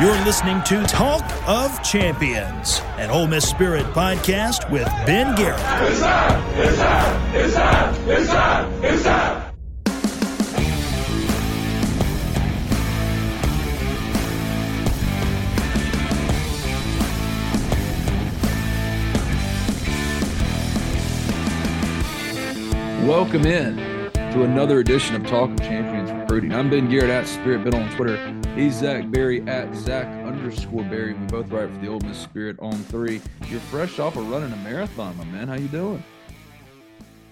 You're listening to Talk of Champions, an Ole Miss Spirit podcast with Ben Garrett. It's time! It's time! It's time! It's time! It's time! Welcome in to another edition of Talk of Champions I'm Ben Garrett at Spirit Ben on Twitter. He's Zach Berry at Zach underscore Berry. We both write for the Ole Miss Spirit on three. You're fresh off of running a marathon, my man. How you doing?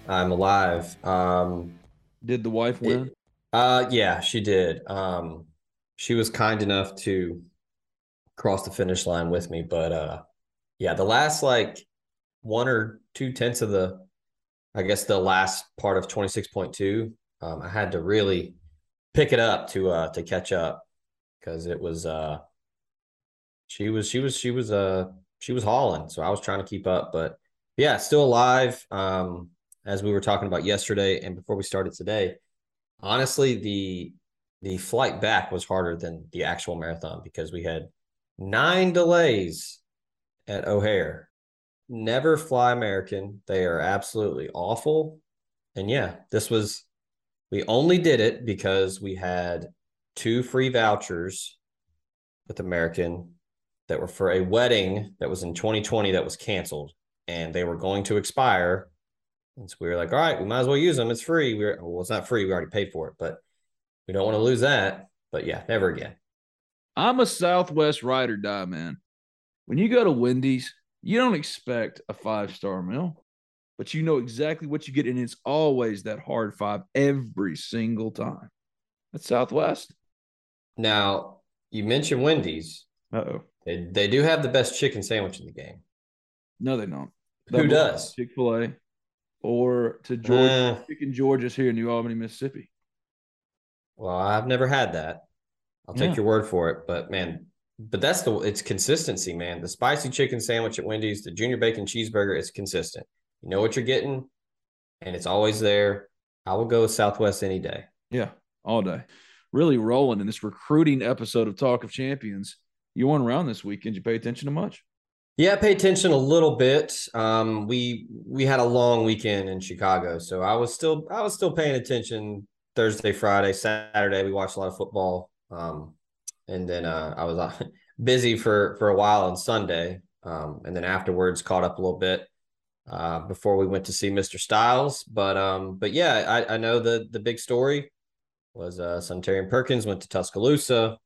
I'm alive. Um, Did the wife win? it- uh, yeah, she did. Um, she was kind enough to cross the finish line with me, but uh, yeah, the last like one or two tenths of the, I guess the last part of 26.2, um, I had to really pick it up to uh to catch up because it was uh she was she was she was uh she was hauling, so I was trying to keep up, but yeah, still alive. Um, as we were talking about yesterday and before we started today, honestly, the the flight back was harder than the actual marathon because we had nine delays at O'Hare. Never fly American. They are absolutely awful. And yeah, this was we only did it because we had two free vouchers with American that were for a wedding that was in 2020 that was canceled and they were going to expire. And so we were like, all right, we might as well use them. It's free. We well, it's not free. We already paid for it, but we don't want to lose that. But yeah, never again. I'm a Southwest ride or die, man. When you go to Wendy's, you don't expect a five star meal, but you know exactly what you get. And it's always that hard five every single time. That's Southwest. Now, you mentioned Wendy's. Uh oh. They, they do have the best chicken sandwich in the game. No, they don't. Who does? Chick fil A or to Georgia. Uh. Chicken George's here in New Albany, Mississippi. Well, I've never had that. I'll take Yeah. your word for it. But man, but that's the it's consistency, man. The spicy chicken sandwich at Wendy's, the junior bacon cheeseburger is consistent. You know what you're getting, and it's always there. I will go with Southwest any day. Yeah, all day. Really rolling in this recruiting episode of Talk of Champions. You weren't around this weekend. You pay attention to much? Yeah, pay attention a little bit. Um, we we had a long weekend in Chicago, so I was still I was still paying attention Thursday, Friday, Saturday. We watched a lot of football, um, and then uh, I was uh, busy for for a while on Sunday, um, and then afterwards caught up a little bit uh, before we went to see Mr. Styles. But um, but yeah, I, I know the the big story was uh, Suntarine Perkins went to Tuscaloosa.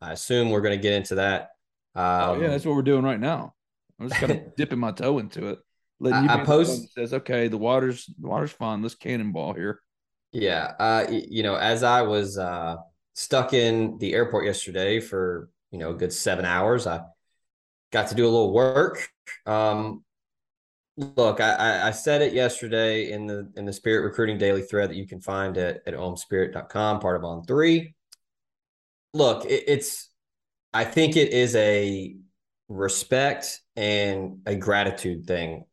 I assume we're going to get into that. Oh, Um, yeah, that's what we're doing right now. I'm just kind of dipping my toe into it. Letting I- you I the post- says, okay, the water's the water's fine. Let's cannonball here. Yeah, uh, you know, as I was uh, stuck in the airport yesterday for you know a good seven hours, I got to do a little work. Um, look, I, I, said it yesterday in the in the Spirit Recruiting Daily thread that you can find at at omspirit.com, part of On Three. Look, it, it's I think it is a respect and a gratitude thing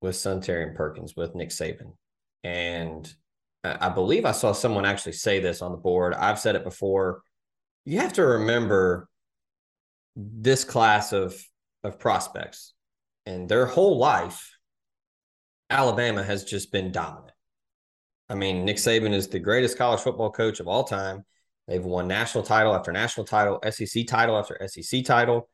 with Suntarine Perkins with Nick Saban, and I believe I saw someone actually say this on the board. I've said it before. You have to remember this class of of prospects and their whole life, Alabama has just been dominant. I mean, Nick Saban is the greatest college football coach of all time. They've won national title after national title, SEC title after SEC title.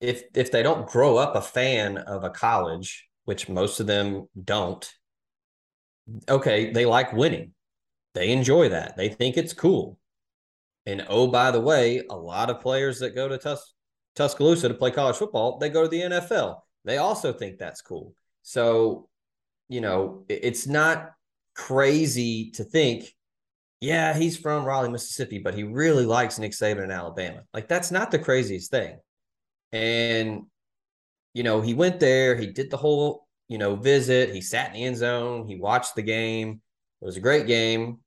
If if they don't grow up a fan of a college, which most of them don't, okay, they like winning. They enjoy that. They think it's cool. And oh, by the way, a lot of players that go to Tus- Tuscaloosa to play college football, they go to the NFL. They also think that's cool. So, you know, it's not crazy to think, yeah, he's from Raleigh, Mississippi, but he really likes Nick Saban in Alabama. Like, that's not the craziest thing. And, you know, he went there, he did the whole, you know, visit, he sat in the end zone, he watched the game. It was a great game.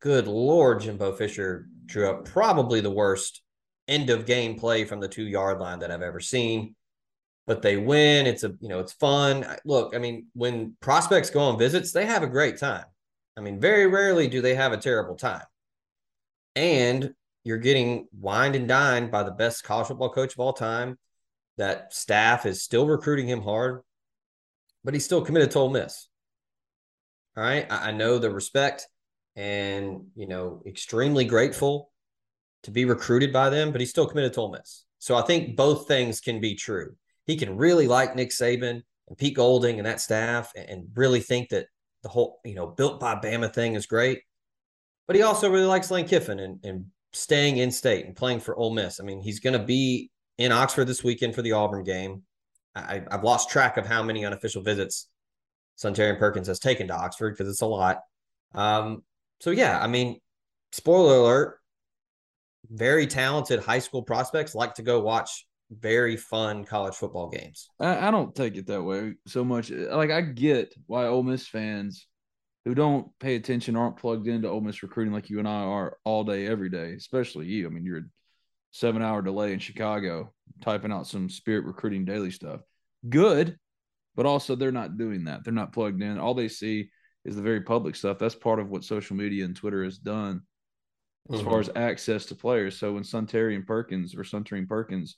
Good Lord, Jimbo Fisher drew up probably the worst end of game play from the two yard line that I've ever seen. But they win. It's a you know it's fun. Look, I mean, when prospects go on visits, they have a great time. I mean, very rarely do they have a terrible time. And you're getting wined and dined by the best college football coach of all time. That staff is still recruiting him hard, but he's still committed to Ole Miss. All right. I, I know the respect and, you know, extremely grateful to be recruited by them, but he's still committed to Ole Miss. So I think both things can be true. He can really like Nick Saban and Pete Golding and that staff and really think that the whole, you know, built by Bama thing is great. But he also really likes Lane Kiffin and, and staying in state and playing for Ole Miss. I mean, he's going to be in Oxford this weekend for the Auburn game. I, have lost track of how many unofficial visits Suntarine Perkins has taken to Oxford because it's a lot. Um, so yeah, I mean, spoiler alert, very talented high school prospects like to go watch very fun college football games. I, I, don't take it that way so much. Like I get why Ole Miss fans who don't pay attention aren't plugged into Ole Miss recruiting like you and I are all day, every day, especially you. I mean, you're a seven hour delay in Chicago typing out some spirit recruiting daily stuff. Good, but also they're not doing that. They're not plugged in. All they see is the very public stuff. That's part of what social media and Twitter has done as mm-hmm. far as access to players. So when Suntarine Perkins or Suntarine Perkins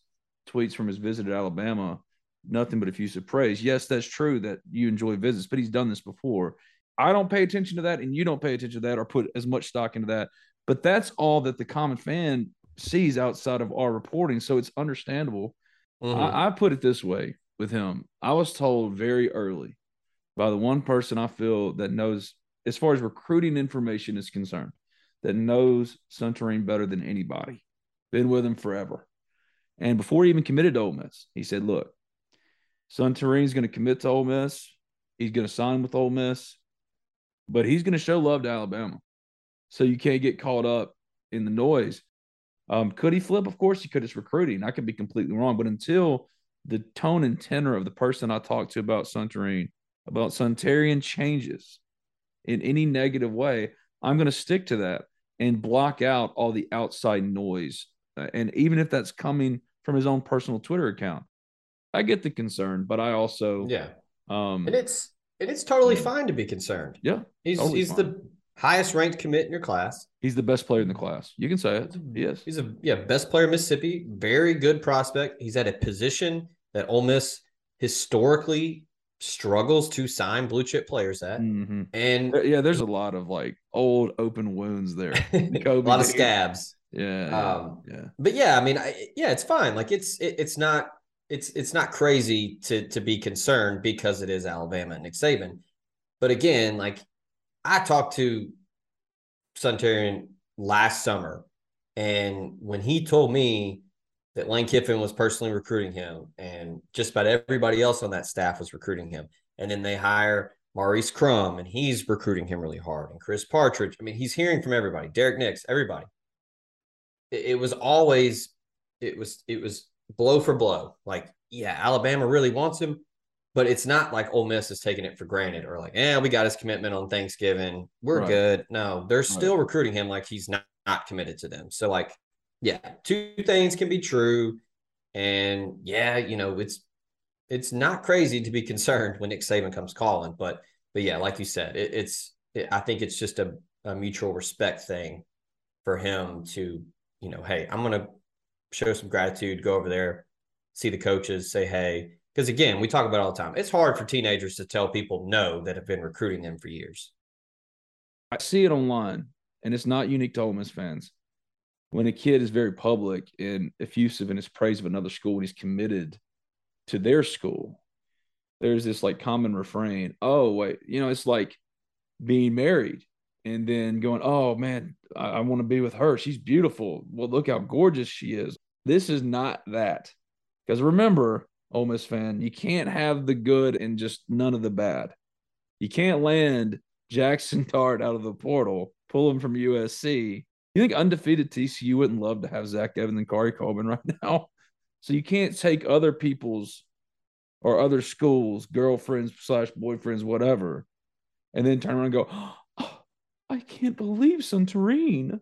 tweets from his visit at Alabama, nothing but effusive praise. Yes, that's true that you enjoy visits, but he's done this before. I don't pay attention to that, and you don't pay attention to that or put as much stock into that. But that's all that the common fan sees outside of our reporting. So it's understandable. Mm-hmm. I, I put it this way with him. I was told very early by the one person I feel that knows, as far as recruiting information is concerned, that knows Suntarine better than anybody. Been with him forever. And before he even committed to Ole Miss, he said, look, Son Suntarine's going to commit to Ole Miss. He's going to sign with Ole Miss, but he's going to show love to Alabama. So you can't get caught up in the noise. Um, could he flip? Of course he could. It's recruiting. I could be completely wrong. But until the tone and tenor of the person I talked to about Suntarine, about Suntarine changes in any negative way, I'm going to stick to that and block out all the outside noise. Uh, and even if that's coming from his own personal Twitter account, I get the concern, but I also yeah. Um, and it's and it's totally fine to be concerned. Yeah, he's totally he's fine. the highest ranked commit in your class. He's the best player in the class. You can say it. Yes, he's a yeah best player in Mississippi. Very good prospect. He's at a position that Ole Miss historically struggles to sign blue chip players at. Mm-hmm. And yeah, there's a lot of like old open wounds there. a lot of scabs. Yeah, um, yeah. But yeah, I mean, I, yeah, it's fine. Like it's it, it's not it's it's not crazy to to be concerned because it is Alabama and Nick Saban. But again, like I talked to Suntarine last summer, and when he told me that Lane Kiffin was personally recruiting him, and just about everybody else on that staff was recruiting him. And then they hire Maurice Crum, and he's recruiting him really hard. And Chris Partridge. I mean, he's hearing from everybody. Derek Nix, everybody. It, it was always, it was, it was blow for blow. Like, yeah, Alabama really wants him, but it's not like Ole Miss is taking it for granted or like, yeah, we got his commitment on Thanksgiving. We're right. good. No, they're still right. recruiting him like he's not, not committed to them. So like yeah, two things can be true. And yeah, you know, it's it's not crazy to be concerned when Nick Saban comes calling, but but yeah, like you said, it, it's it, I think it's just a, a mutual respect thing for him to, you know, hey, I'm gonna show some gratitude, go over there, see the coaches, say hey. Because again, we talk about all the time. It's hard for teenagers to tell people no that have been recruiting them for years. I see it online, and it's not unique to Ole Miss fans when a kid is very public and effusive in his praise of another school and he's committed to their school, there's this like common refrain. Oh, wait, you know, it's like being married and then going, oh man, I, I want to be with her. She's beautiful. Well, look how gorgeous she is. This is not that. Because remember, Ole Miss fan, you can't have the good and just none of the bad. You can't land Jaxson Dart out of the portal, pull him from USC. You think undefeated TCU wouldn't love to have Zach Evans and Khari Coleman right now? So you can't take other people's or other schools, girlfriends slash boyfriends, whatever, and then turn around and go, I can't believe Suntarine.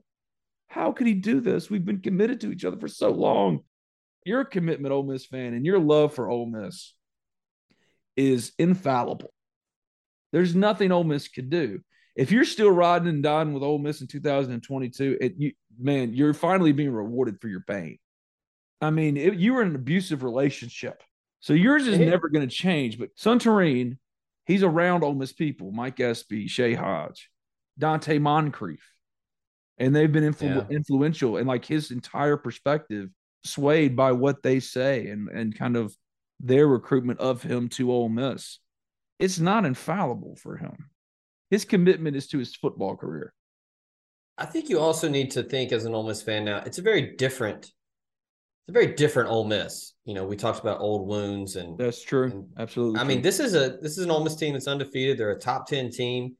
How could he do this? We've been committed to each other for so long. Your commitment, Ole Miss fan, and your love for Ole Miss is infallible. There's nothing Ole Miss could do. If you're still riding and dying with Ole Miss in 2022, it, you, man, you're finally being rewarded for your pain. I mean, it, you were in an abusive relationship, so yours is never going to change. But Suntarine, he's around Ole Miss people, Mike Espy, Shay Hodge, Donte Moncrief, and they've been influ- yeah. influential. And like his entire perspective swayed by what they say and and kind of their recruitment of him to Ole Miss. It's not infallible for him. His commitment is to his football career. I think you also need to think as an Ole Miss fan now, it's a very different, it's a very different Ole Miss. You know, we talked about old wounds and that's true. And, Absolutely. I true. mean, this is a this is an Ole Miss team that's undefeated. They're a top 10 team.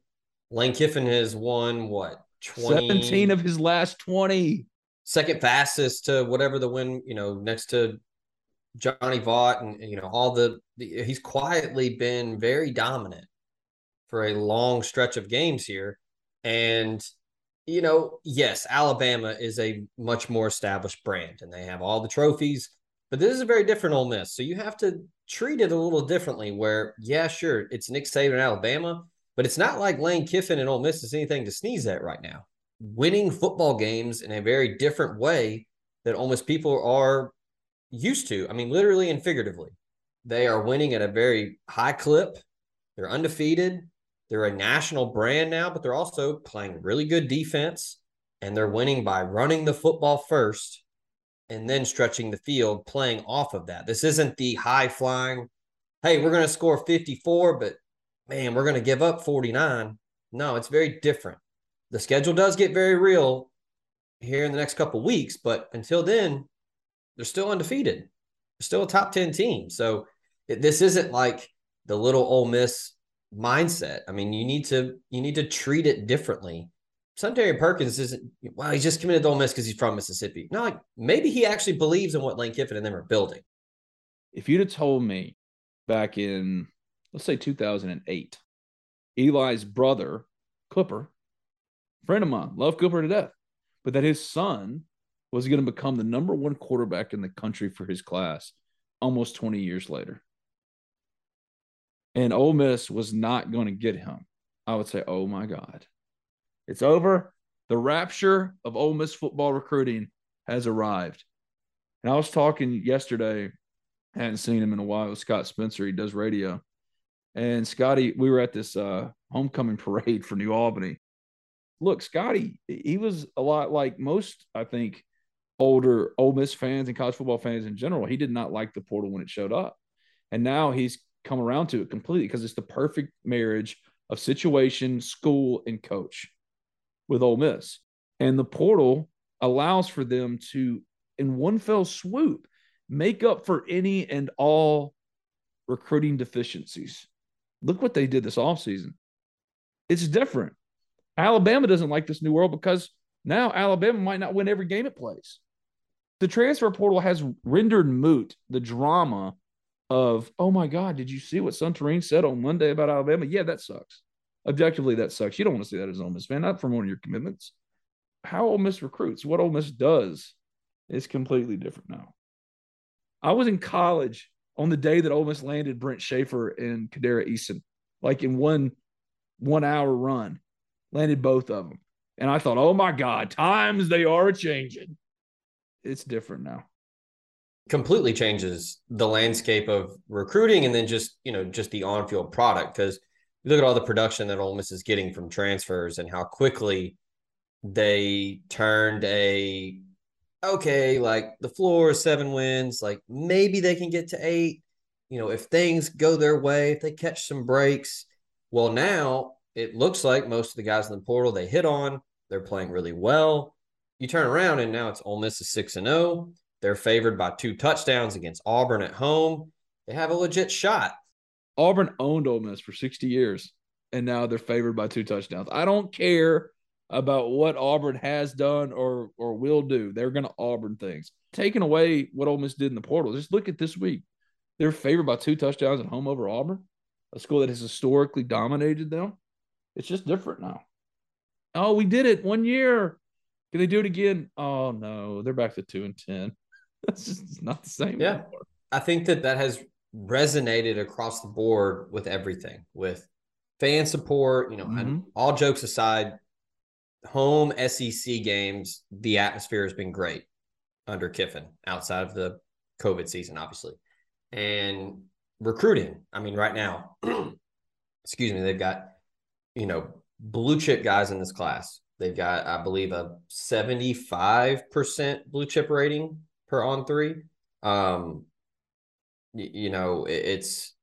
Lane Kiffin has won what 20, 17 of his last 20 second fastest to whatever the win, you know, next to Johnny Vaught and you know all the, the, he's quietly been very dominant for a long stretch of games here. And you know yes Alabama is a much more established brand and they have all the trophies but this is a very different Ole Miss. So you have to treat it a little differently where yeah sure it's Nick Saban in Alabama but it's not like Lane Kiffin and Ole Miss is anything to sneeze at right now winning football games in a very different way that almost people are used to. I mean, literally and figuratively. They are winning at a very high clip. They're undefeated. They're a national brand now, but they're also playing really good defense and they're winning by running the football first and then stretching the field, playing off of that. This isn't the high flying, hey, we're going to score 54, but man, we're going to give up 49. No, it's very different the schedule does get very real here in the next couple weeks, but until then, they're still undefeated. They're still a top 10 team. So it, this isn't like the little Ole Miss mindset. I mean, you need to you need to treat it differently. Suntarine Perkins isn't wow, he's just committed to Ole Miss because he's from Mississippi. No, like maybe he actually believes in what Lane Kiffin and them are building. If you'd have told me back in let's say 2008, Eli's brother, Cooper, friend of mine, love Cooper to death, but that his son was going to become the number one quarterback in the country for his class almost 20 years later. And Ole Miss was not going to get him. I would say, oh my God, it's over. The rapture of Ole Miss football recruiting has arrived. And I was talking yesterday, I hadn't seen him in a while with Scott Spencer. He does radio. And Scotty, we were at this uh, homecoming parade for New Albany look, Scotty, he was a lot like most, I think, older Ole Miss fans and college football fans in general. He did not like the portal when it showed up. And now he's come around to it completely because it's the perfect marriage of situation, school, and coach with Ole Miss. And the portal allows for them to, in one fell swoop, make up for any and all recruiting deficiencies. Look what they did this offseason. It's different. Alabama doesn't like this new world because now Alabama might not win every game it plays. The transfer portal has rendered moot the drama of, oh my God, did you see what Suntarine said on Monday about Alabama? Yeah, that sucks. Objectively, that sucks. You don't want to see that as Ole Miss fan, not from one of your commitments. How Ole Miss recruits, what Ole Miss does is completely different now. I was in college on the day that Ole Miss landed Brent Schaeffer and Kadera Eason, like in one one hour run landed both of them. And I thought, oh my God, times they are changing. It's different now. Completely changes the landscape of recruiting and then just, you know, just the on field product. Because you look at all the production that Ole Miss is getting from transfers and how quickly they turned a okay, like the floor is seven wins, like maybe they can get to eight. You know, if things go their way, if they catch some breaks. Well, now it looks like most of the guys in the portal they hit on, they're playing really well. You turn around and now it's Ole Miss is six and zero. Oh. They're favored by two touchdowns against Auburn at home. They have a legit shot. Auburn owned Ole Miss for sixty years, and now they're favored by two touchdowns. I don't care about what Auburn has done or or will do. They're going to Auburn things. Taking away what Ole Miss did in the portal. Just look at this week. They're favored by two touchdowns at home over Auburn, a school that has historically dominated them. It's just different now. Oh, we did it one year. Can they do it again? Oh no, they're back to two and ten. That's just not the same. Yeah, anymore. I think that that has resonated across the board with everything, with fan support. You know, mm-hmm. all jokes aside, home SEC games, the atmosphere has been great under Kiffin outside of the COVID season, obviously. And recruiting, I mean, right now, excuse me, they've got, you know, blue chip guys in this class. They've got, I believe, a 75% blue chip rating per on three. Um, you, you know, it, it's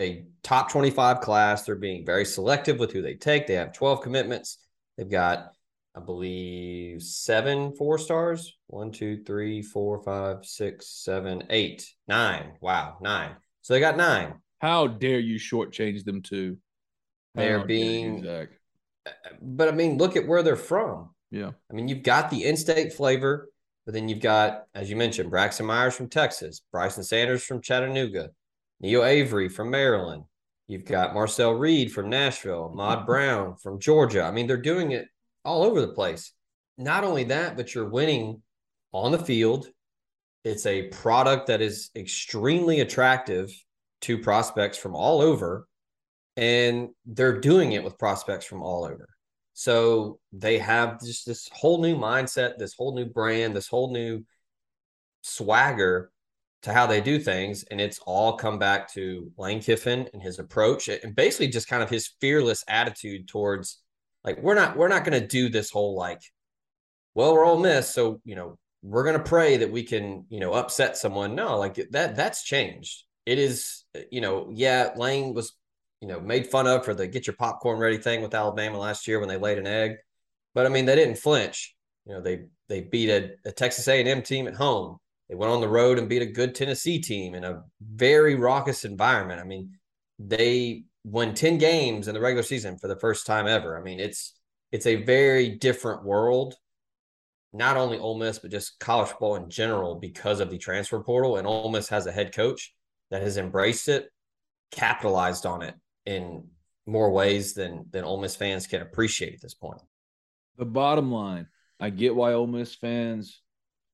a top 25 class. They're being very selective with who they take. They have 12 commitments. They've got I believe seven four stars. One, two, three, four, five, six, seven, eight, nine. Wow, nine. So they got nine. How dare you shortchange them to? They're being. But I mean, look at where they're from. Yeah. I mean, you've got the in-state flavor, but then you've got, as you mentioned, Braxton Myers from Texas, Bryson Sanders from Chattanooga, Neil Avery from Maryland. You've got Marcel Reed from Nashville, Mod Brown from Georgia. I mean, they're doing it all over the place. Not only that, but you're winning on the field. It's a product that is extremely attractive to prospects from all over, and they're doing it with prospects from all over. So they have just this whole new mindset, this whole new brand, this whole new swagger to how they do things. And it's all come back to Lane Kiffin and his approach and basically just kind of his fearless attitude towards like we're not we're not going to do this whole like, well, we're Ole Miss, so you know we're going to pray that we can you know upset someone. No, like that that's changed. It is you know yeah, Lane was you know made fun of for the get your popcorn ready thing with Alabama last year when they laid an egg, but I mean they didn't flinch. You know they they beat a, a Texas A&M team at home. They went on the road and beat a good Tennessee team in a very raucous environment. I mean, they won 10 games in the regular season for the first time ever. I mean, it's it's a very different world, not only Ole Miss, but just college football in general because of the transfer portal. And Ole Miss has a head coach that has embraced it, capitalized on it in more ways than than Ole Miss fans can appreciate at this point. The bottom line, I get why Ole Miss fans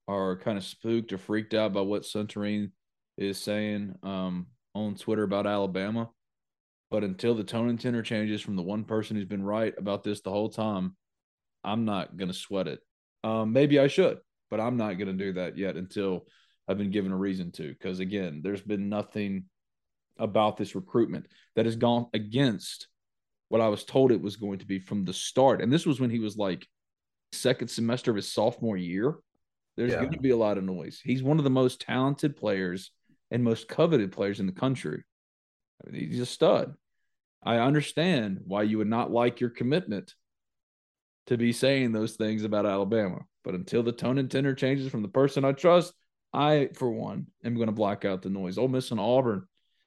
are kind of spooked or freaked out by what Suntarine is saying um, on Twitter about Alabama. But until the tone and tenor changes from the one person who's been right about this the whole time, I'm not going to sweat it. Um, maybe I should, but I'm not going to do that yet until I've been given a reason to. Because again, there's been nothing about this recruitment that has gone against what I was told it was going to be from the start. And this was when he was like second semester of his sophomore year. There's yeah. going to be a lot of noise. He's one of the most talented players and most coveted players in the country. I mean, he's a stud. I understand why you would not like your commitment to be saying those things about Alabama. But until the tone and tenor changes from the person I trust, I, for one, am going to block out the noise. Ole Miss and Auburn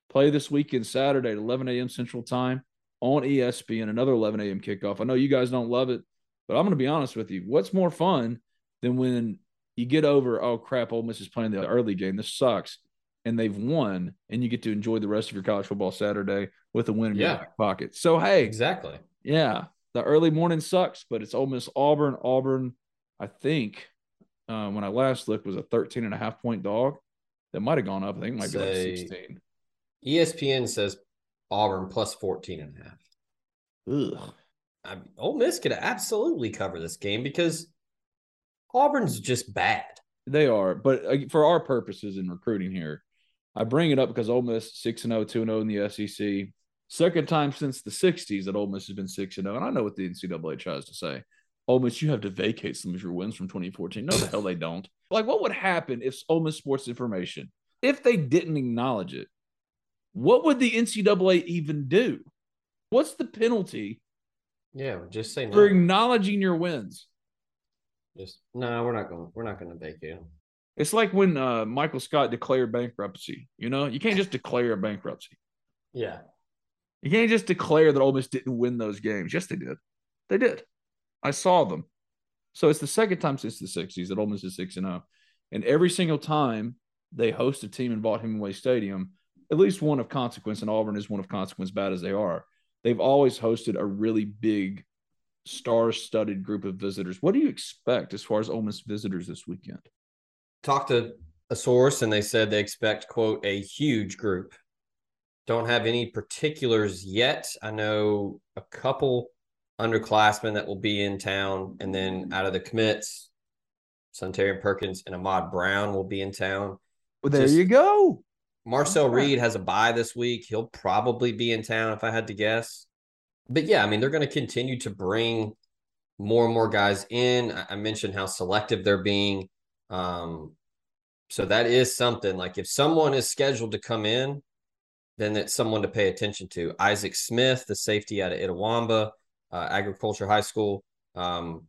play this weekend Saturday at 11 a.m. Central Time on ESPN, another 11 a.m. kickoff. I know you guys don't love it, but I'm going to be honest with you. What's more fun than when you get over, oh crap, Ole Miss is playing the early game. This sucks and they've won, and you get to enjoy the rest of your college football Saturday with a win in yeah. your pocket. So hey, exactly, yeah, the early morning sucks, but it's Ole Miss Auburn. Auburn, I think, uh, when I last looked, was a 13 and a half point dog. That might have gone up. I think it might be like 16. ESPN says Auburn plus 14 and a half. Ugh. I Ole Miss could absolutely cover this game because Auburn's just bad. They are, but uh, for our purposes in recruiting here, I bring it up because Ole Miss 6 0, 2 0 in the SEC. Second time since the 60s that Ole Miss has been 6 0. And I know what the NCAA tries to say. Ole Miss, you have to vacate some of your wins from 2014. No, the hell they don't. Like, what would happen if Ole Miss Sports Information, if they didn't acknowledge it, what would the NCAA even do? What's the penalty? Yeah, just say no. for acknowledging your wins. Just no, we're not going. We're not going to vacate them. It's like when uh, Michael Scott declared bankruptcy. You know, you can't just declare a bankruptcy. Yeah, You can't just declare that Ole Miss didn't win those games. Yes, they did. They did. I saw them. So it's the second time since the '60s that Ole Miss is six and zero, and every single time they host a team in Vaught Hemingway Stadium, at least one of consequence, and Auburn is one of consequence, bad as they are. They've always hosted a really big, star-studded group of visitors. What do you expect as far as Ole Miss visitors this weekend? Talked to a source and they said they expect quote a huge group. Don't have any particulars yet. I know a couple underclassmen that will be in town, and then out of the commits, Suntarine Perkins and Ahmad Brown will be in town. Well, there Just- you go. Marcel Okay. Reed has a bye this week. He'll probably be in town if I had to guess. But yeah, I mean, they're going to continue to bring more and more guys in. I mentioned how selective they're being. Um, so that is something like if someone is scheduled to come in, then it's someone to pay attention to. Isaac Smith, the safety out of Itawamba, uh, Agriculture High School. Um,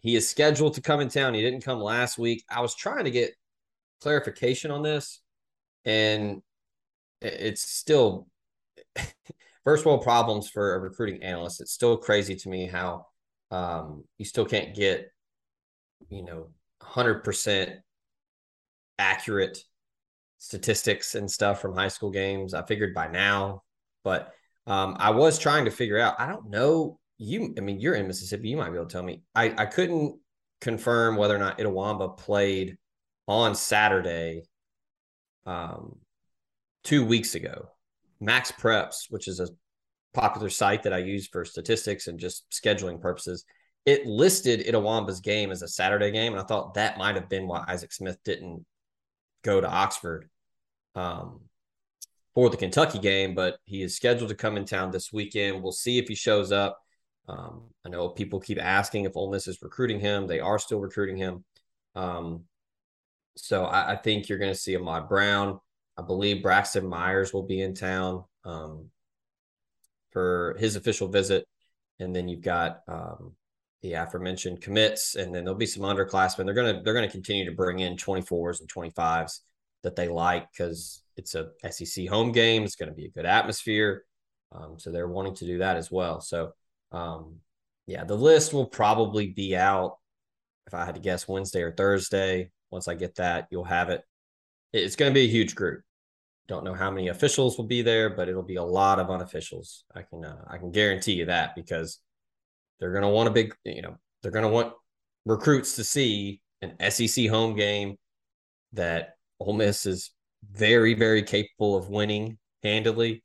he is scheduled to come in town. He didn't come last week. I was trying to get clarification on this and it's still first world problems for a recruiting analyst. It's still crazy to me how um, you still can't get, you know, hundred percent accurate statistics and stuff from high school games. I figured by now, but um, I was trying to figure out. I don't know. You, I mean, you're in Mississippi. You might be able to tell me. I I couldn't confirm whether or not Itawamba played on Saturday um, two weeks ago. Max Preps, which is a popular site that I use for statistics and just scheduling purposes, it listed Itawamba's game as a Saturday game, and I thought that might have been why Isaac Smith didn't go to Oxford um, for the Kentucky game. But he is scheduled to come in town this weekend. We'll see if he shows up. Um, I know people keep asking if Ole Miss is recruiting him. They are still recruiting him. Um, so I, I think you're going to see Ahmad Brown. I believe Braxton Myers will be in town um, for his official visit, and then you've got um, the aforementioned commits, and then there'll be some underclassmen. They're gonna they're gonna continue to bring in 24s and 25s that they like because it's a SEC home game. It's to be a good atmosphere, um, so they're wanting to do that as well. So um, yeah, the list will probably be out if I had to guess Wednesday or Thursday. Once I get that, you'll have it. It's going to be a huge group. Don't know how many officials will be there, but it'll be a lot of unofficials. I can uh, I can guarantee you that because they're going to want a big, you know, they're going to want recruits to see an SEC home game that Ole Miss is very very capable of winning handily,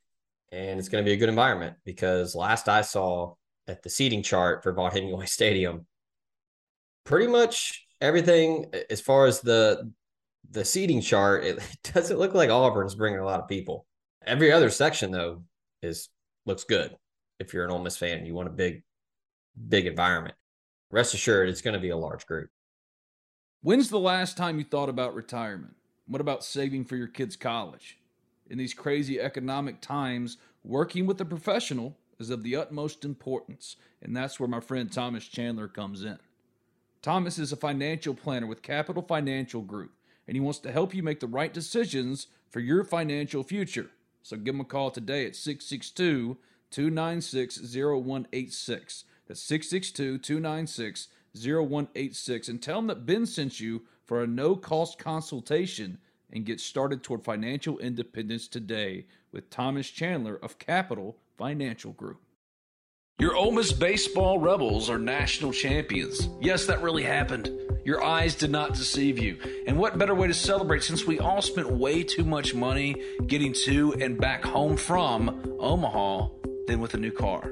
and it's going to be a good environment because last I saw at the seating chart for Vaught Hemingway Stadium, pretty much everything as far as the the seating chart, it doesn't look like Auburn's bringing a lot of people. Every other section though is looks good. If you're an Ole Miss fan, and you want a big, big environment. Rest assured, it's going to be a large group. When's the last time you thought about retirement? What about saving for your kids' college? In these crazy economic times, working with a professional is of the utmost importance, and that's where my friend Thomas Chandler comes in. Thomas is a financial planner with Capital Financial Group, and he wants to help you make the right decisions for your financial future. So give him a call today at 662 296 0186. That's 662 296 0186. And tell them that Ben sent you for a no cost consultation and get started toward financial independence today with Thomas Chandler of Capital Financial Group. Your Ole Miss baseball Rebels are national champions. Yes, that really happened. Your eyes did not deceive you. And what better way to celebrate since we all spent way too much money getting to and back home from Omaha than with a new car?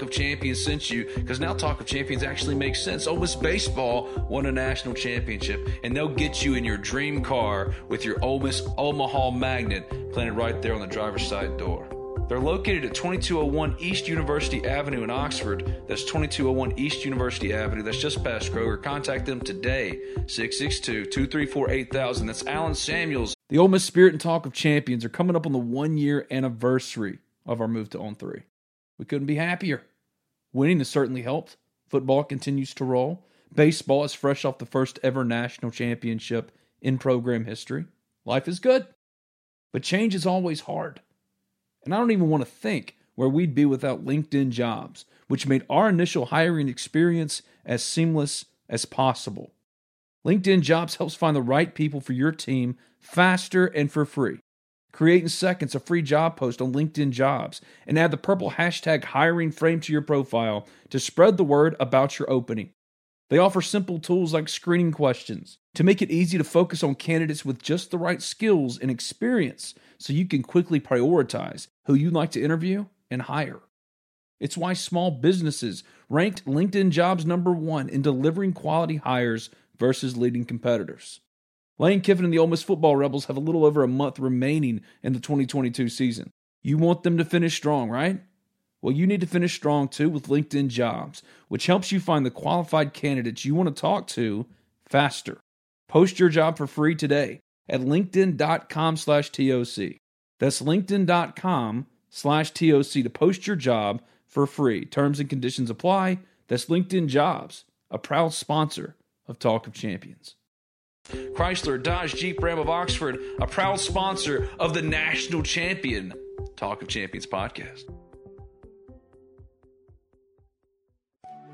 of Champions sent you because now Talk of Champions actually makes sense. Ole Miss Baseball won a national championship, and they'll get you in your dream car with your Ole Miss Omaha magnet planted right there on the driver's side door. They're located at 2201 East University Avenue in Oxford. That's 2201 East University Avenue. That's just past Kroger. Contact them today, 662 234 8000. That's Allen Samuels. The Ole Miss Spirit and Talk of Champions are coming up on the one year anniversary of our move to On 3. We couldn't be happier. Winning has certainly helped. Football continues to roll. Baseball is fresh off the first ever national championship in program history. Life is good. But change is always hard. And I don't even want to think where we'd be without LinkedIn jobs, which made our initial hiring experience as seamless as possible. LinkedIn jobs helps find the right people for your team faster and for free. Create in seconds a free job post on LinkedIn jobs and add the purple hashtag hiring frame to your profile to spread the word about your opening. They offer simple tools like screening questions to make it easy to focus on candidates with just the right skills and experience so you can quickly prioritize who you'd like to interview and hire. It's why small businesses ranked LinkedIn jobs number one in delivering quality hires versus leading competitors. Lane Kiffin and the Ole Miss football Rebels have a little over a month remaining in the 2022 season. You want them to finish strong, right? Well, you need to finish strong too with LinkedIn Jobs, which helps you find the qualified candidates you want to talk to faster. Post your job for free today at linkedin.com slash TOC. That's linkedin.com slash TOC to post your job for free. Terms and conditions apply. That's LinkedIn Jobs, a proud sponsor of Talk of Champions. Chrysler Dodge Jeep Ram of Oxford, a proud sponsor of the national champion Talk of Champions podcast.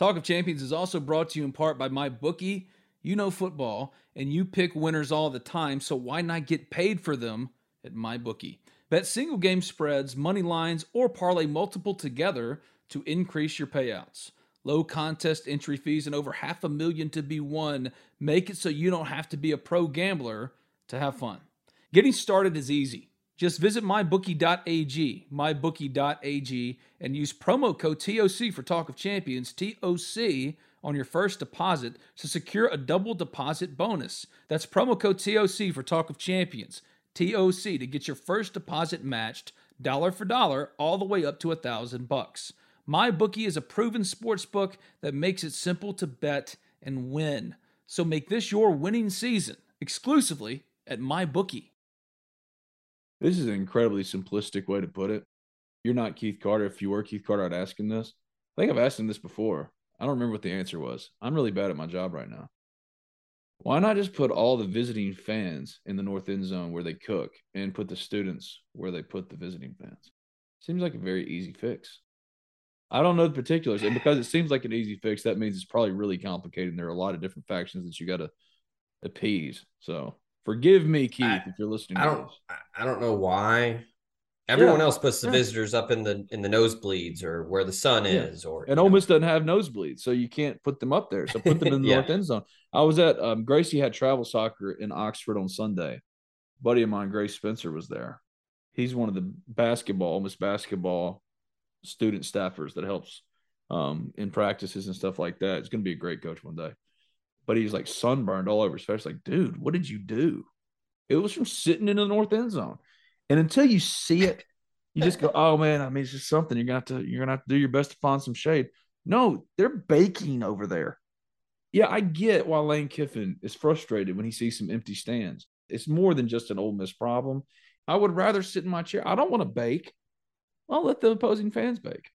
Talk of Champions is also brought to you in part by my bookie. You know football, and you pick winners all the time, so why not get paid for them at my bookie? Bet single game spreads, money lines, or parlay multiple together to increase your payouts. Low contest entry fees and over half a million to be won make it so you don't have to be a pro gambler to have fun. Getting started is easy. Just visit mybookie.ag, mybookie.ag, and use promo code TOC for Talk of Champions, TOC, on your first deposit to secure a double deposit bonus. That's promo code TOC for Talk of Champions, TOC, to get your first deposit matched dollar for dollar all the way up to a thousand bucks. MyBookie is a proven sports book that makes it simple to bet and win. So make this your winning season exclusively at MyBookie. This is an incredibly simplistic way to put it. You're not Keith Carter. If you were Keith Carter, I'd ask him this. I think I've asked him this before. I don't remember what the answer was. I'm really bad at my job right now. Why not just put all the visiting fans in the north end zone where they cook and put the students where they put the visiting fans? Seems like a very easy fix. I don't know the particulars. And because it seems like an easy fix, that means it's probably really complicated. And there are a lot of different factions that you got to appease. So Forgive me, Keith, I, if you're listening. I don't. I don't know why. Everyone yeah. else puts the yeah. visitors up in the in the nosebleeds or where the sun yeah. is, or and Ole Miss doesn't have nosebleeds, so you can't put them up there. So put them in the north end zone. I was at um, Gracie had travel soccer in Oxford on Sunday. A buddy of mine, Grace Spencer, was there. He's one of the basketball, Ole Miss basketball student staffers that helps um, in practices and stuff like that. It's going to be a great coach one day but he's like sunburned all over his face. Like, dude, what did you do? It was from sitting in the north end zone. And until you see it, You just go, oh man, I mean, it's just something you're gonna have to you're gonna have to do your best to find some shade. No, they're baking over there. Yeah, I get why Lane Kiffin is frustrated when he sees some empty stands. It's more than just an Ole Miss problem. I would rather sit in my chair. I don't want to bake. I'll let the opposing fans bake.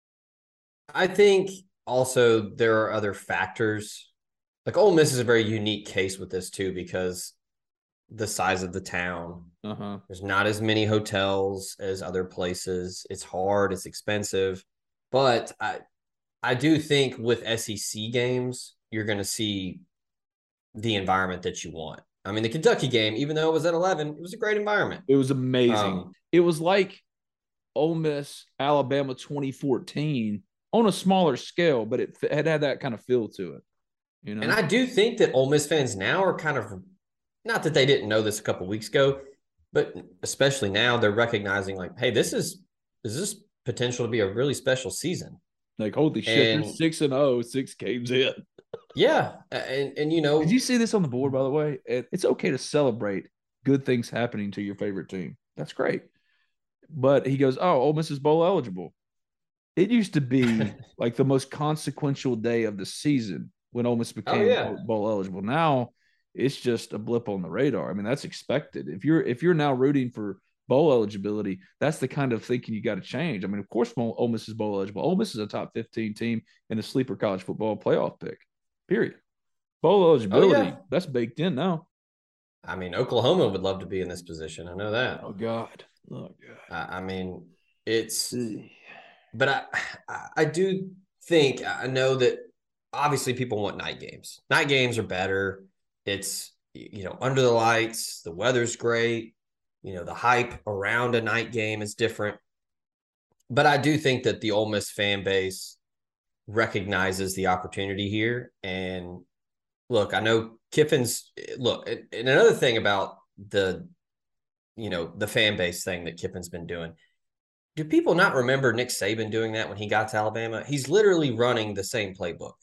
I think also there are other factors. Like Ole Miss is a very unique case with this too because the size of the town. Uh-huh. There's not as many hotels as other places. It's hard, it's expensive. But I I do think with SEC games, you're going to see the environment that you want. I mean, the Kentucky game, even though it was at 11, it was a great environment. It was amazing. Um, it was like Ole Miss, Alabama 2014 on a smaller scale, but it had had that kind of feel to it. You know? And I do think that Ole Miss fans now are kind of not that they didn't know this a couple weeks ago, but especially now they're recognizing like, hey, this is is this potential to be a really special season. Like, holy shit, and, six and oh, six games in. yeah. And and you know Did you see this on the board, by the way? It's okay to celebrate good things happening to your favorite team. That's great. But he goes, Oh, Ole Miss is bowl eligible. It used to be like the most consequential day of the season when Ole Miss oh, became oh, yeah. bowl eligible. Now it's just a blip on the radar. I mean, that's expected. If you're if you're now rooting for bowl eligibility, that's the kind of thinking you got to change. I mean, of course, Ole Miss is bowl eligible. Ole Miss is a top 15 team in the sleeper college football playoff pick. Period. Bowl eligibility, oh, yeah. that's baked in now. I mean, Oklahoma would love to be in this position. I know that. Oh God. Oh God. I, I mean, it's. But I, I do think I know that obviously people want night games. Night games are better. It's you know under the lights the weather's great you know the hype around a night game is different. But i do think that the Ole Miss fan base recognizes the opportunity here. And look i know kiffin's look and another thing about the you know the fan base thing that kiffin's been doing do people not remember nick saban doing that when he got to alabama? He's literally running the same playbook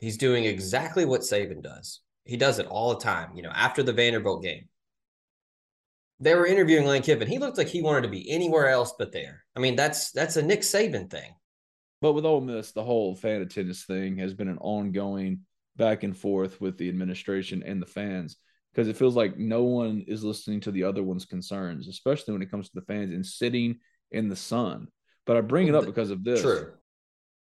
he's doing exactly what saban does he does it all the time. You know, after the Vanderbilt game, they were interviewing Lane Kiffin. He looked like he wanted to be anywhere else but there. I mean, that's that's a Nick Saban thing. But with Ole Miss, the whole fan attendance thing has been an ongoing back and forth with the administration and the fans because it feels like no one is listening to the other one's concerns, especially when it comes to the fans and sitting in the sun. But I bring it up because of this. True.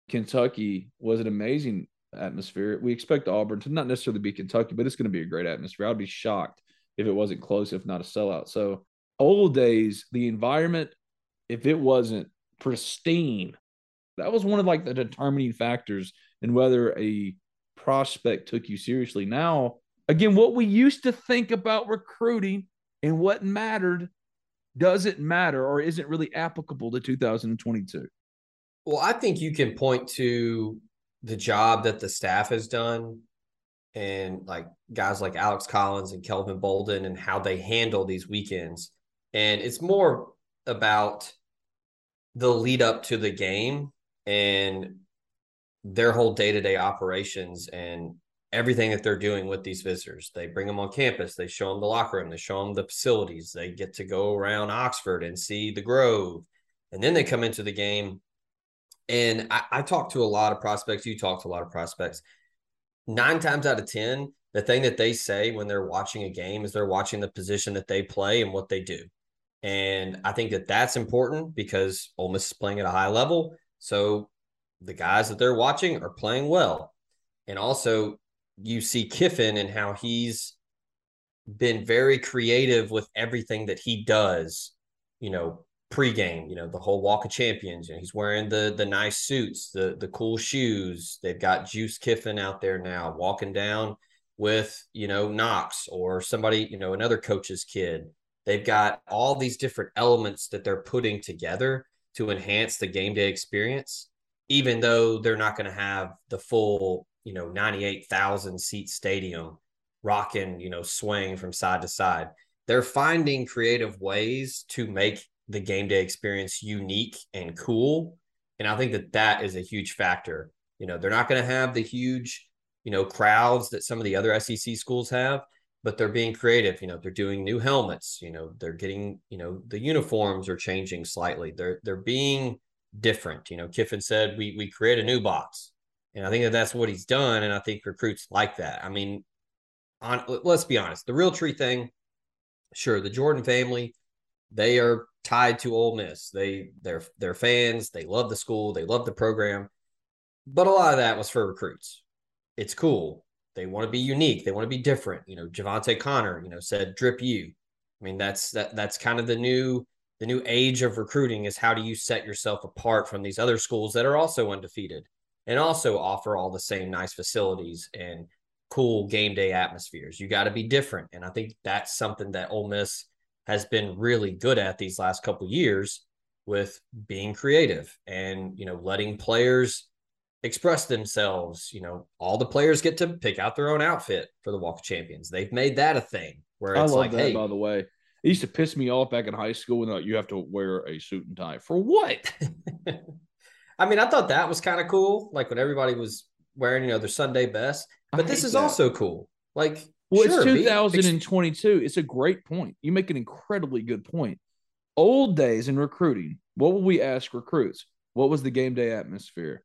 Kentucky was an amazing atmosphere. We expect Auburn to not necessarily be Kentucky, but it's going to be a great atmosphere. I'd be shocked if it wasn't close, if not a sellout. So, old days, the environment, if it wasn't pristine, that was one of like the determining factors in whether a prospect took you seriously. Now, again, what we used to think about recruiting and what mattered doesn't matter or isn't really applicable to 2022. Well, I think you can point to the job that the staff has done and like guys like Alex Collins and Kelvin Bolden and how they handle these weekends. And it's more about the lead up to the game and their whole day to day operations and everything that they're doing with these visitors. They bring them on campus, they show them the locker room, they show them the facilities, they get to go around Oxford and see the Grove. And then they come into the game and I, I talk to a lot of prospects. You talk to a lot of prospects. Nine times out of 10, the thing that they say when they're watching a game is they're watching the position that they play and what they do. And I think that that's important because Ole Miss is playing at a high level. So the guys that they're watching are playing well. And also, you see Kiffin and how he's been very creative with everything that he does, you know, pregame, you know, the whole walk of champions. You know, he's wearing the the nice suits, the the cool shoes. They've got Juice Kiffin out there now walking down with, you know, Knox or somebody, you know, another coach's kid. They've got all these different elements that they're putting together to enhance the game day experience, even though they're not going to have the full, you know, 98,000 seat stadium rocking, you know, swaying from side to side. They're finding creative ways to make the game day experience unique and cool. And I think that that is a huge factor. You know, they're not going to have the huge, you know, crowds that some of the other SEC schools have, but they're being creative. You know, they're doing new helmets. You know, they're getting, you know, the uniforms are changing slightly. They're they're being different. You know, Kiffin said we we create a new box, and I think that that's what he's done. And I think recruits like that. I mean, on let's be honest, the Realtree thing. Sure, the Jordan family, they are tied to Ole Miss. They they're they're fans. They love the school. They love the program. But a lot of that was for recruits. It's cool. They want to be unique. They want to be different. You know, Javante Connor, you know, said drip you. I mean, that's that that's kind of the new the new age of recruiting is how do you set yourself apart from these other schools that are also undefeated and also offer all the same nice facilities and cool game day atmospheres. You got to be different. And I think that's something that Ole Miss has been really good at these last couple years with being creative and you know letting players express themselves. You know, all the players get to pick out their own outfit for the Walk of Champions. They've made that a thing where it's I love like, that, hey, by the way. It used to piss me off back in high school when you have to wear a suit and tie. For what? I mean, I thought that was kind of cool. Like when everybody was wearing, you know, their Sunday best. But this is that. also cool. Like, Well, sure, it's be- 2022. It's a great point. You make an incredibly good point. Old days in recruiting, what would we ask recruits? What was the game day atmosphere?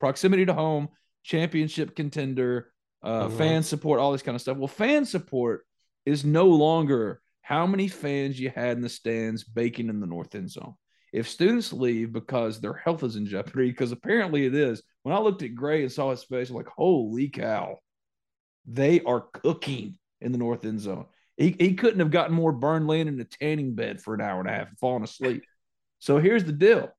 Proximity to home, championship contender, uh, Mhm. fan support, all this kind of stuff. Well, fan support is no longer how many fans you had in the stands baking in the north end zone. If students leave because their health is in jeopardy, because apparently it is, when I looked at Gray and saw his face, I'm like, holy cow, they are cooking in the north end zone. He, he couldn't have gotten more burned laying in a tanning bed for an hour and a half and falling asleep. So here's the deal.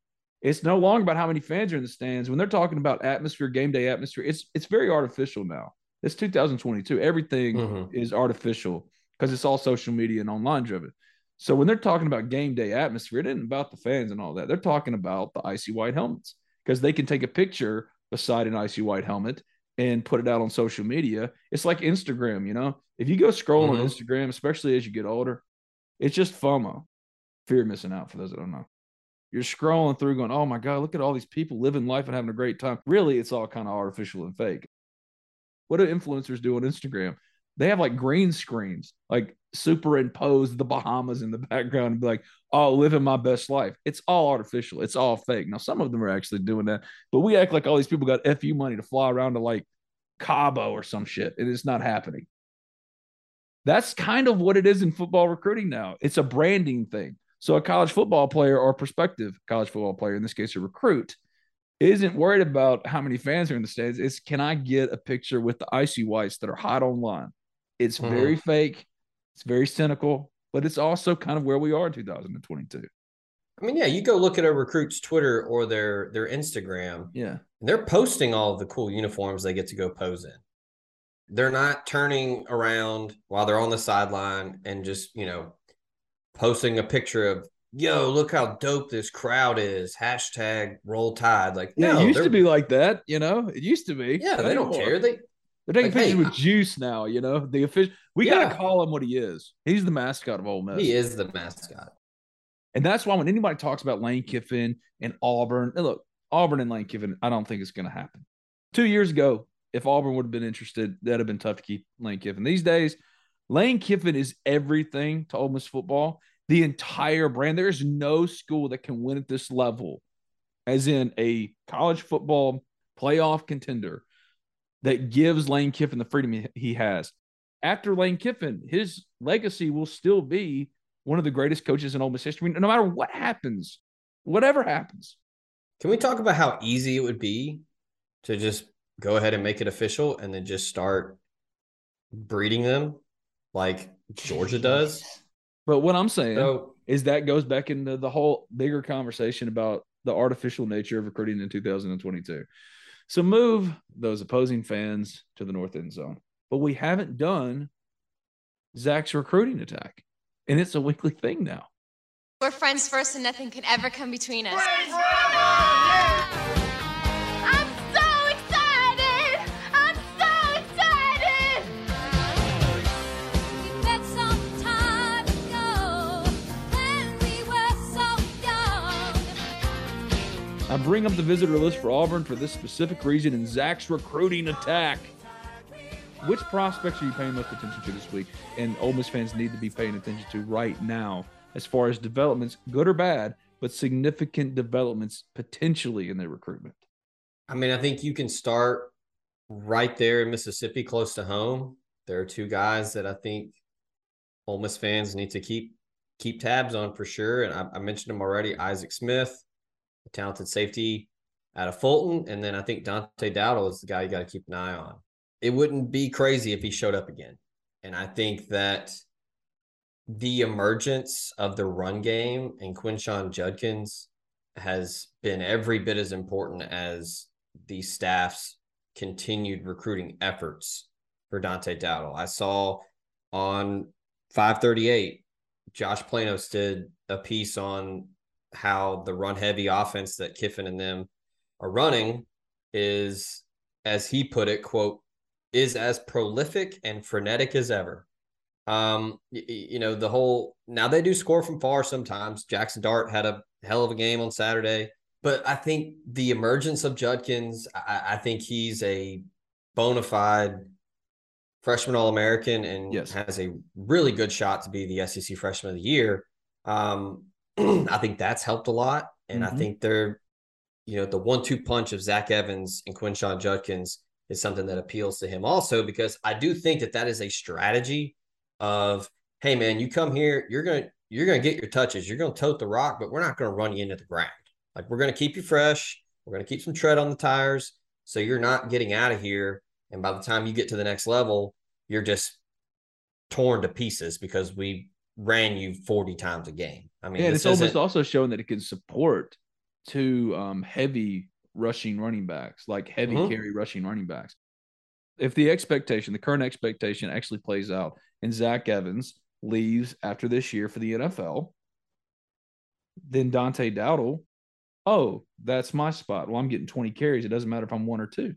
It's no longer about how many fans are in the stands. When they're talking about atmosphere, game day atmosphere, it's it's very artificial now. It's 2022. Everything Mhm. is artificial because it's all social media and online driven. So when they're talking about game day atmosphere, it isn't about the fans and all that. They're talking about the icy white helmets because they can take a picture beside an icy white helmet and put it out on social media. It's like Instagram, you know. If you go scroll on Mhm. Instagram, especially as you get older, it's just FOMO, fear of missing out. For those that don't know, you're scrolling through, going, "Oh my god, look at all these people living life and having a great time." Really, it's all kind of artificial and fake. What do influencers do on Instagram? They have like green screens, like superimpose the Bahamas in the background and be like, oh, living my best life. It's all artificial. It's all fake. Now, some of them are actually doing that, but we act like all these people got FU money to fly around to like Cabo or some shit, and it's not happening. That's kind of what it is in football recruiting now. It's a branding thing. So a college football player or prospective college football player, in this case a recruit, isn't worried about how many fans are in the stands. It's can I get a picture with the icy whites that are hot online? It's Mhm. very fake. It's very cynical, but it's also kind of where we are in 2022. I mean, yeah, you go look at a recruit's Twitter or their their Instagram, Yeah. and they're posting all of the cool uniforms they get to go pose in. They're not turning around while they're on the sideline and just, you know, posting a picture of, yo, look how dope this crowd is. Hashtag roll tide. Like, Yeah, no, it used to be like that, you know. It used to be. Yeah, they don't care. They They're taking like, pictures hey, with I- juice now, you know. The official we Yeah. gotta call him what he is. He's the mascot of Ole Miss. he is the mascot. And that's why when anybody talks about Lane Kiffin and Auburn, and look, Auburn and Lane Kiffin, I don't think it's going to happen. Two years ago, if Auburn would have been interested, that'd have been tough to keep Lane Kiffin. These days, Lane Kiffin is everything to Ole Miss football. The entire brand. There is no school that can win at this level, as in a college football playoff contender, that gives Lane Kiffin the freedom he- has. After Lane Kiffin, his legacy will still be one of the greatest coaches in Ole Miss history. No matter what happens, whatever happens. Can we talk about how easy it would be to just go ahead and make it official and then just start breeding them like Georgia does? But what I'm saying So is that goes back into the whole bigger conversation about the artificial nature of recruiting in 2022. So move those opposing fans to the north end zone. But we haven't done Zach's recruiting attack. And it's a weekly thing now. We're friends first and nothing can ever come between us. I bring up the visitor list for Auburn for this specific reason in Zach's recruiting attack. which prospects are you paying most attention to this week? And Ole Miss fans need to be paying attention to right now, as far as developments, good or bad, but significant developments potentially in their recruitment. I mean, I think you can start right there in Mississippi, close to home. There are two guys that I think Ole Miss fans need to keep keep tabs on for sure. And I, I mentioned them already: Isaac Smith, a talented safety out of Fulton, and then I think Dante Dowdell is the guy you got to keep an eye on. It wouldn't be crazy if he showed up again, and I think that the emergence of the run game and Quinshon Judkins has been every bit as important as the staff's continued recruiting efforts for Dante Dowdell. I saw on 538, Josh Planos did a piece on how the run heavy offense that Kiffin and them are running is, as he put it, quote, is as prolific and frenetic as ever. Um, you, you know, the whole now they do score from far sometimes. Jaxson Dart had a hell of a game on Saturday, but I think the emergence of Judkins, I, I think he's a bona fide freshman All American and Yes. has a really good shot to be the SEC freshman of the year. Um, I think that's helped a lot. And I Mhm. think they're, you know, the one two punch of Zach Evans and Quinshon Judkins is something that appeals to him also because I do think that that is a strategy of, hey, man, you come here, you're going to, you're going to get your touches. You're going to tote the rock, but we're not going to run you into the ground. Like we're going to keep you fresh. We're going to keep some tread on the tires. So you're not getting out of here. And by the time you get to the next level, you're just torn to pieces because we ran you 40 times a game. I mean, this it's almost also showing that it can support two um, heavy rushing running backs, like heavy Mhm. carry rushing running backs. If the expectation, the current expectation actually plays out, and Zach Evans leaves after this year for the NFL, then Dante Dowdell, oh, that's my spot. Well, I'm getting 20 carries. It doesn't matter if I'm one or two.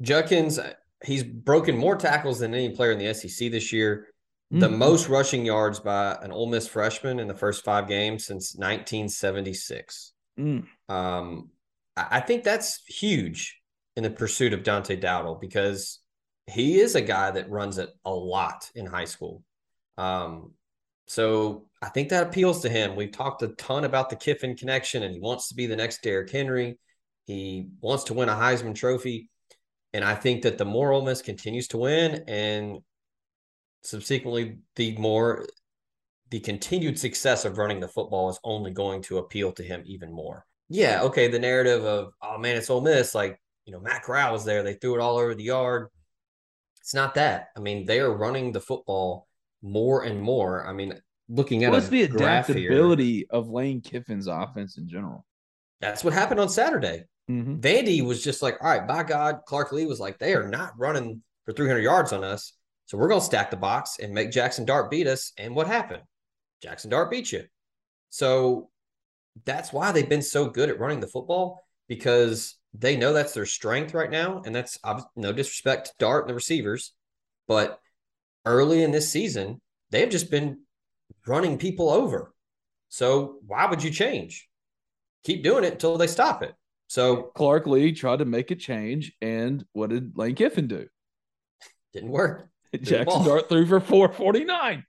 Judkins, he's broken more tackles than any player in the SEC this year. The Mhm. most rushing yards by an Ole Miss freshman in the first five games since 1976. Mm. Um, I I think that's huge in the pursuit of Dante Dowdell because he is a guy that runs it a lot in high school. Um, so I think that appeals to him. We've talked a ton about the Kiffin connection, and he wants to be the next Derrick Henry. He wants to win a Heisman Trophy. And I think that the more Ole Miss continues to win and subsequently the more the continued success of running the football is only going to appeal to him even more. Yeah, okay, the narrative of oh man, it's Ole Miss, like you know, Matt Corral was there, they threw it all over the yard. It's not that. I mean, they are running the football more and more. I mean, looking at it. What's the graph here, adaptability of Lane Kiffin's offense in general? that's what happened on Saturday. Mm-hmm. Vandy was just like, all right, by God, Clark Lea was like, they are not running for 300 yards on us. So we're going to stack the box and make Jaxson Dart beat us. And what happened? Jaxson Dart beat you. So that's why they've been so good at running the football because they know that's their strength right now. And that's no disrespect to Dart and the receivers. But early in this season, they have just been running people over. So why would you change? Keep doing it until they stop it. So Clark Lea tried to make a change, and what did Lane Kiffin do? didn't work. Jaxson. Dart threw for 449.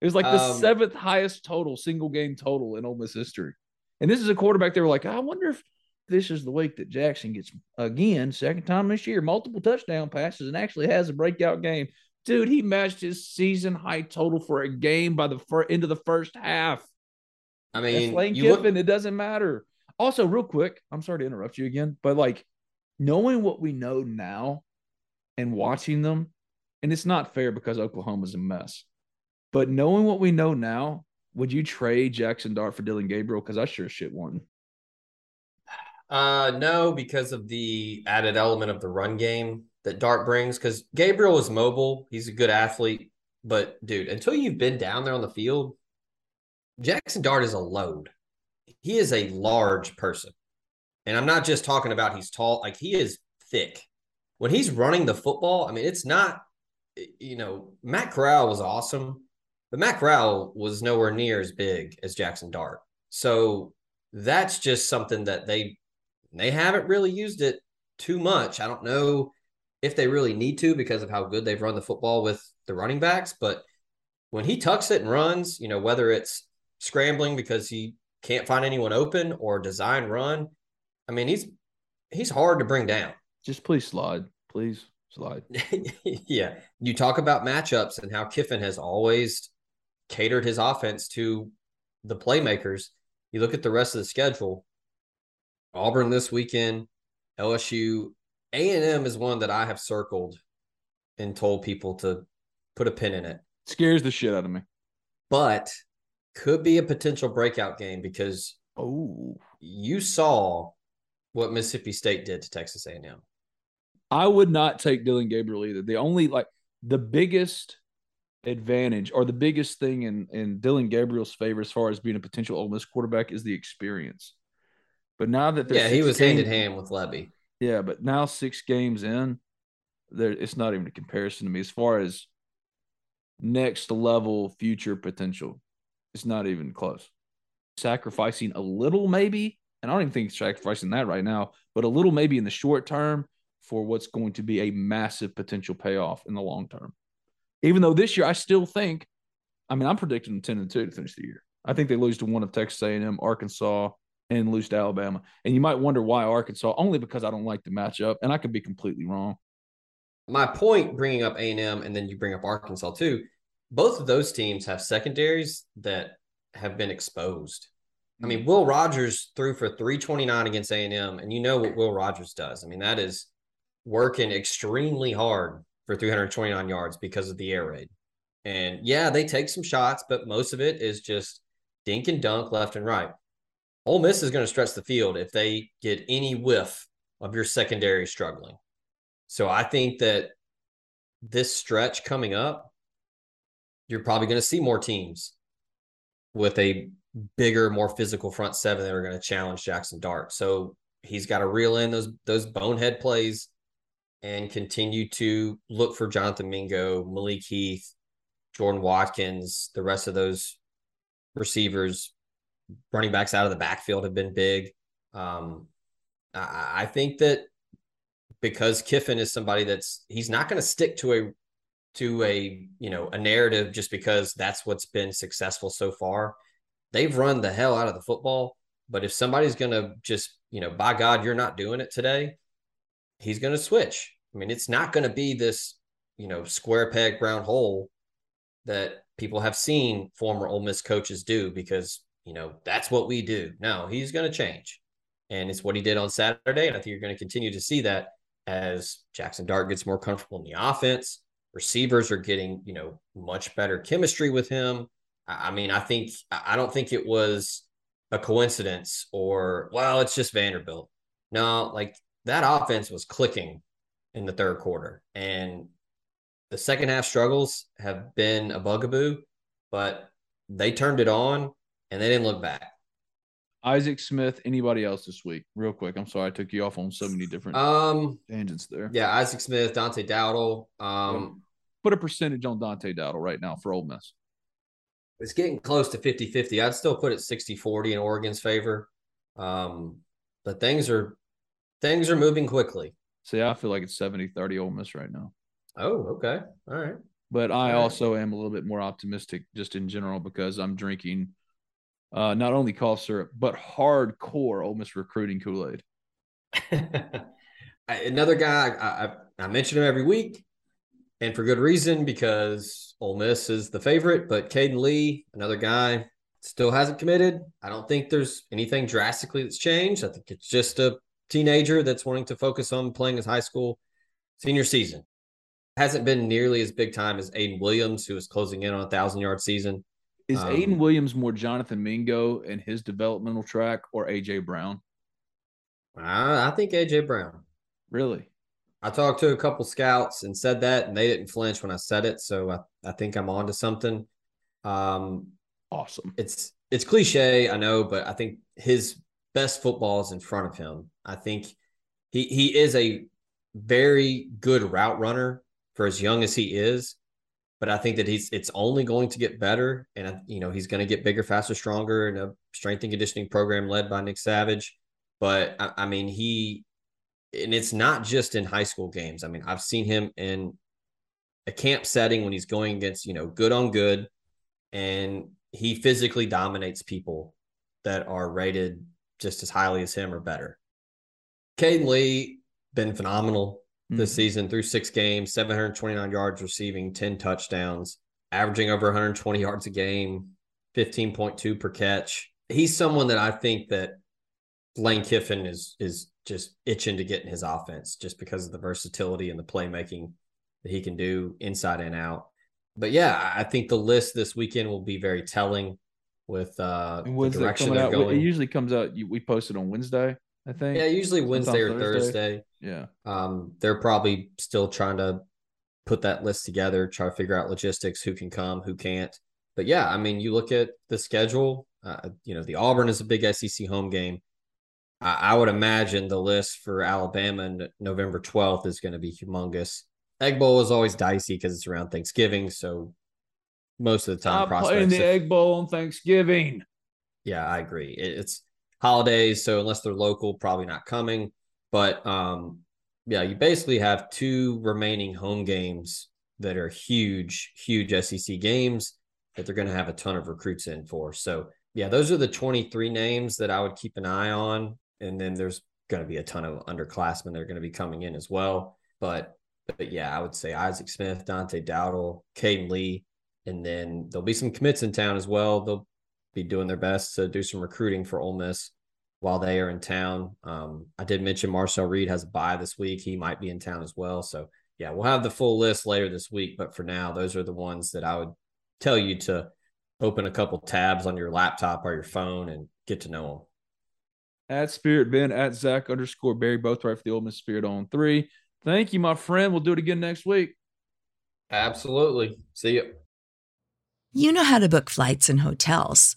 It was like the Um, seventh highest total, single game total in Ole Miss history. And this is a quarterback they were like, I wonder if this is the week that Jaxson gets again, second time this year, multiple touchdown passes and actually has a breakout game. Dude, he matched his season high total for a game by the fir- end of the first half. I That's mean, Lane you look- Kiffin. it doesn't matter. Also, real quick, I'm sorry to interrupt you again, but like knowing what we know now and watching them, and it's not fair because Oklahoma's a mess. But knowing what we know now, would you trade Jaxson Dart for Dillon Gabriel? Because I sure shit wouldn't. uh, no, because of the added element of the run game that Dart brings. Because Gabriel is mobile, he's a good athlete, but dude, until you've been down there on the field, Jaxson Dart is a load. He is a large person, and I'm not just talking about he's tall; like he is thick. When he's running the football, I mean, it's not. You know, Matt Corral was awesome, but Matt Corral was nowhere near as big as Jaxson Dart. So that's just something that they they haven't really used it too much. I don't know if they really need to because of how good they've run the football with the running backs. But when he tucks it and runs, you know, whether it's scrambling because he can't find anyone open or design run, I mean, he's he's hard to bring down. Just please slide. Please slide. yeah. You talk about matchups and how Kiffin has always catered his offense to the playmakers. You look at the rest of the schedule. Auburn this weekend, LSU, A&M is one that I have circled and told people to put a pin in it. Scares the shit out of me. But could be a potential breakout game because Oh. you saw what Mississippi State did to Texas A&M. I would not take Dillon Gabriel either. The only like the biggest advantage or the biggest thing in in Dillon Gabriel's favor as far as being a potential Ole Miss quarterback is the experience. But now that Yeah, he was hand in hand with Lebby. Yeah, but now six games in, there it's not even a comparison to me as far as next level future potential. It's not even close. Sacrificing a little, maybe, and I don't even think sacrificing that right now, but a little maybe in the short term for what's going to be a massive potential payoff in the long term. Even though this year I still think, I mean, I'm predicting 10 and 2 to finish the year. I think they lose to one of Texas A&M, Arkansas, and lose to Alabama. And you might wonder why Arkansas, only because I don't like the matchup, and I could be completely wrong. My point bringing up A&M and then you bring up Arkansas too, both of those teams have secondaries that have been exposed. I mean, mm. Will Rogers threw for 329 against A&M, and you know what Will Rogers does. I mean, that is working extremely hard for 329 yards because of the air raid. And yeah, they take some shots, but most of it is just dink and dunk left and right. Ole Miss is going to stretch the field if they get any whiff of your secondary struggling. So I think that this stretch coming up, you're probably going to see more teams with a bigger, more physical front seven that are going to challenge Jaxson Dart. So he's got to reel in those those bonehead plays and continue to look for Jonathan Mingo, Malik Heath, Jordan Watkins, the rest of those receivers, running backs out of the backfield have been big. Um, I, I think that because Kiffin is somebody that's he's not going to stick to a to a you know a narrative just because that's what's been successful so far. They've run the hell out of the football, but if somebody's going to just you know by God you're not doing it today, he's going to switch. I mean, it's not going to be this you know square peg round hole that people have seen former Ole Miss coaches do because you know that's what we do. No, he's going to change, and it's what he did on Saturday, and I think you're going to continue to see that as Jaxson Dart gets more comfortable in the offense. Receivers are getting you know much better chemistry with him. I I mean, I think I don't think it was a coincidence or well, it's just Vanderbilt. No, like that offense was clicking in the third quarter, and the second half struggles have been a bugaboo, but they turned it on and they didn't look back. Isaac Smith, anybody else this week? Real quick. I'm sorry I took you off on so many different Um, tangents there. yeah, Isaac Smith, Dante Dowdell. Um, Put a percentage on Dante Dowdell right now for Ole Miss. it's getting close to 50 50. I'd still put it 60 40 in Oregon's favor. Um, but things are things are moving quickly. See, I feel like it's 70 30 Ole Miss right now. Oh, okay. All right. But I right. also am a little bit more optimistic just in general because I'm drinking uh, not only cough syrup, but hardcore Ole Miss recruiting Kool Aid. Another guy I, I, I mention him every week, and for good reason because Ole Miss is the favorite. But Caden Lee, another guy, still hasn't committed. I don't think there's anything drastically that's changed. I think it's just a teenager that's wanting to focus on playing his high school senior season. Hasn't been nearly as big time as Ayden Williams, who is closing in on a thousand yard season. Is Um, Ayden Williams more Jonathan Mingo in his developmental track or AJ Brown? I, I think AJ Brown. Really? I talked to a couple scouts and said that, and they didn't flinch when I said it. So I, I think I'm on to something. Um, Awesome. it's it's cliche, I know, but I think his best football is in front of him. I think he he is a very good route runner for as young as he is, but I think that he's it's only going to get better, and you know he's going to get bigger, faster, stronger in a strength and conditioning program led by Nick Savage. But I, I mean, he and it's not just in high school games. I mean, I've seen him in a camp setting when he's going against, you know, good on good, and he physically dominates people that are rated just as highly as him or better. Caden Lee been phenomenal this Mhm. season through six games, 729 yards receiving, 10 touchdowns, averaging over 120 yards a game, 15.2 per catch. He's someone that I think that Lane Kiffin is is just itching to get in his offense just because of the versatility and the playmaking that he can do inside and out. But yeah, I think the list this weekend will be very telling with uh the direction they're out? going. It usually comes out. We post it on Wednesday, I think. yeah, usually Wednesday or Sometimes Thursday. Yeah. Um, they're probably still trying to put that list together, try to figure out logistics, who can come, who can't. But yeah, I mean, you look at the schedule. Uh, you know, the Auburn is a big SEC home game. I, I would imagine the list for Alabama and November twelfth is going to be humongous. Egg Bowl is always dicey because it's around Thanksgiving, so most of the time, Stop playing the Egg Bowl on Thanksgiving. Yeah, I agree. It- It's holidays, so unless they're local, probably not coming. But um, yeah, you basically have two remaining home games that are huge, huge SEC games that they're going to have a ton of recruits in for. So yeah, those are the 23 names that I would keep an eye on. And then there's going to be a ton of underclassmen that are going to be coming in as well. But but yeah, I would say Isaac Smith, Dante Dowdell, Caden Lee, and then there'll be some commits in town as well. They'll be doing their best to do some recruiting for Ole Miss while they are in town. Um, I did mention Marcel Reed has a bye this week. He might be in town as well. So yeah, we'll have the full list later this week. But for now, those are the ones that I would tell you to open a couple tabs on your laptop or your phone and get to know them. At Spirit Ben, at Zach underscore Berry, both right for the Ole Miss Spirit on three. Thank you, my friend. We'll do it again next week. Absolutely. See you. You know how to book flights and hotels.